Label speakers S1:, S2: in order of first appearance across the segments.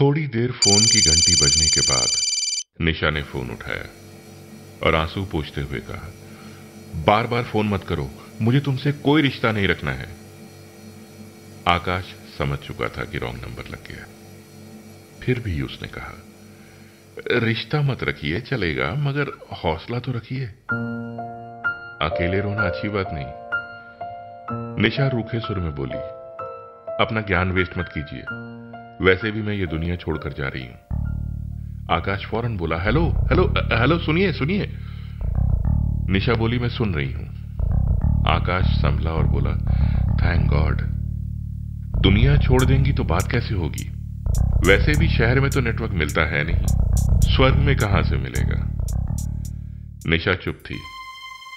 S1: थोड़ी देर फ़ोन की घंटी बजने के बाद निशा ने फ़ोन उठाया और आँसू पूछते हुए कहा, बार बार फ़ोन मत करो, मुझे तुमसे कोई रिश्ता नहीं रखना है। आकाश समझ चुका था कि रॉन्ग नंबर लग गया। फिर भी उसने कहा, रिश्ता मत रखिए, चलेगा, मगर हौसला तो रखिए। अकेले रोना अच्छी बात नहीं। निशा रूखे सुर में बोली, अपना ज्ञान वेस्ट मत कीजिए। वैसे भी मैं ये दुनिया छोड़कर जा रही हूँ। आकाश फ़ौरन बोला, हेलो हेलो हेलो, सुनिए सुनिए। निशा बोली, मैं सुन रही हूँ। आकाश संभला और बोला, थैंक गॉड, दुनिया छोड़ देंगी तो बात कैसे होगी? वैसे भी शहर में तो नेटवर्क मिलता है नहीं, स्वर्ग में कहाँ से मिलेगा? निशा चुप थी।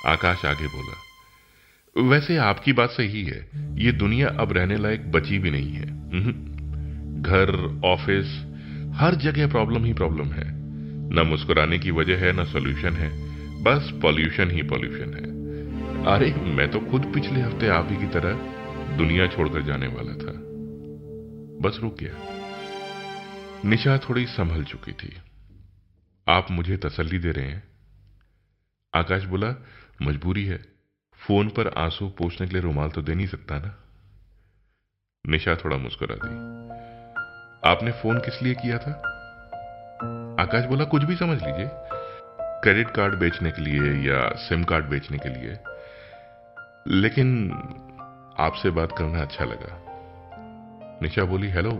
S1: आकाश आगे बोला, वैसे आपकी बात सही है, ये दुनिया अब रहने लायक बची भी नहीं है। घर ऑफ़िस हर जगह प्रॉब्लम ही प्रॉब्लम है। न मुस्कुराने की वजह है, न सोल्यूशन है। बस पॉल्यूशन ही पॉल्यूशन है। अरे, मैं तो खुद पिछले हफ़्ते आप ही की तरह दुनिया छोड़कर जाने वाला था। बस रुक गया। निशा थोड़ी संभल चुकी थी। आप मुझे तसल्ली दे रहे हैं? आकाश बोला, मजबूरी है। फ़ोन पर आँसू पोछने के लिए रुमाल तो दे नहीं सकता ना? निशा थोड़ा मुस्कुरा दी आपने फ़ोन किस लिए किया था? आकाश बोला, कुछ भी समझ लीजिए। क्रेडिट कार्ड बेचने के लिए या सिम कार्ड बेचने के लिए। लेकिन आपसे बात करना अच्छा लगा। निशा बोली, हेलो,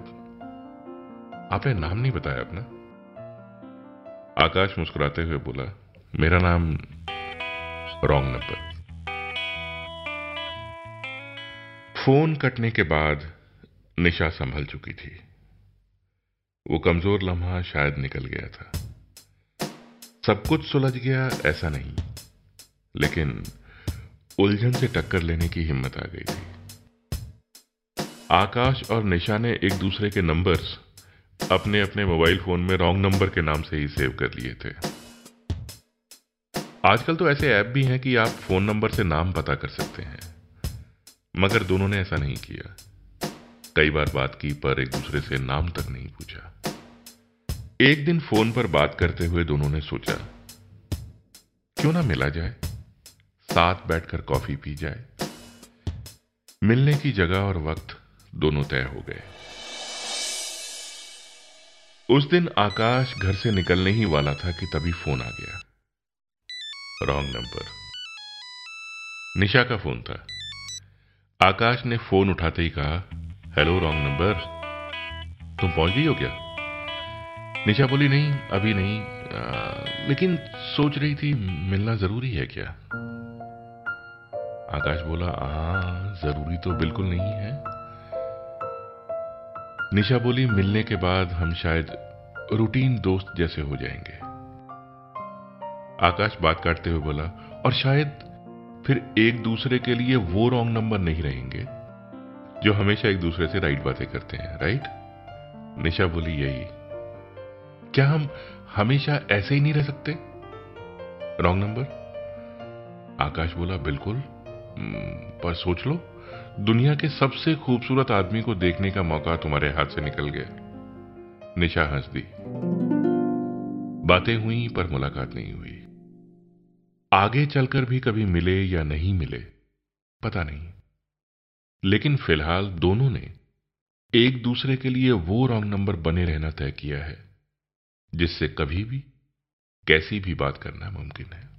S1: आपने नाम नहीं बताया अपना? आकाश मुस्कुराते हुए बोला, मेरा नाम रॉन्ग नंबर। फ़ोन कटने के बाद निशा संभल चुकी थी। वो कमज़ोर लम्हा शायद निकल गया था। सब कुछ सुलझ गया ऐसा नहीं। लेकिन उलझन से टक्कर लेने की हिम्मत आ गई थी। आकाश और निशा ने एक दूसरे के नंबर्स अपने अपने मोबाइल फ़ोन में रॉन्ग नंबर के नाम से ही सेव कर लिए थे। आजकल तो ऐसे ऐप भी हैं कि आप फ़ोन नंबर से नाम पता कर सकते हैं। मगर दोनों ने ऐसा नहीं किया। कई बार बात की, पर एक दूसरे से नाम तक नहीं पूछा। एक दिन फ़ोन पर बात करते हुए दोनों ने सोचा, क्यों ना मिला जाए? साथ बैठकर कॉफ़ी पी जाए। मिलने की जगह और वक्त दोनों तय हो गए। उस दिन आकाश घर से निकलने ही वाला था कि तभी फ़ोन आ गया। Wrong number. निशा का फ़ोन था। आकाश ने फ़ोन उठाते ही कहा हेलो रॉन्ग नंबर तुम पहुँच गई हो क्या? निशा बोली नहीं अभी नहीं। आ, लेकिन सोच रही थी मिलना ज़रूरी है क्या? आकाश बोला हाँ ज़रूरी तो बिल्कुल नहीं है। निशा बोली मिलने के बाद हम शायद रूटीन दोस्त जैसे हो जाएँगे। आकाश बात काटते हुए बोला और शायद फिर एक दूसरे के लिए वो रॉन्ग नंबर नहीं रहेंगे। जो हमेशा एक दूसरे से राइट बातें करते हैं राइट निशा बोली यही। क्या हम हमेशा ऐसे ही नहीं रह सकते? रॉन्ग नंबर आकाश बोला बिल्कुल। हम्म, पर सोच लो दुनिया के सबसे खूबसूरत आदमी को देखने का मौका तुम्हारे हाथ से निकल गया निशा हंस दी। बातें हुई पर मुलाकात नहीं हुई। आगे चलकर भी कभी मिले या नहीं मिले पता नहीं। लेकिन फ़िलहाल दोनों ने एक दूसरे के लिए वो रॉन्ग नंबर बने रहना तय किया है, जिससे कभी भी, कैसी भी बात करना मुमकिन है।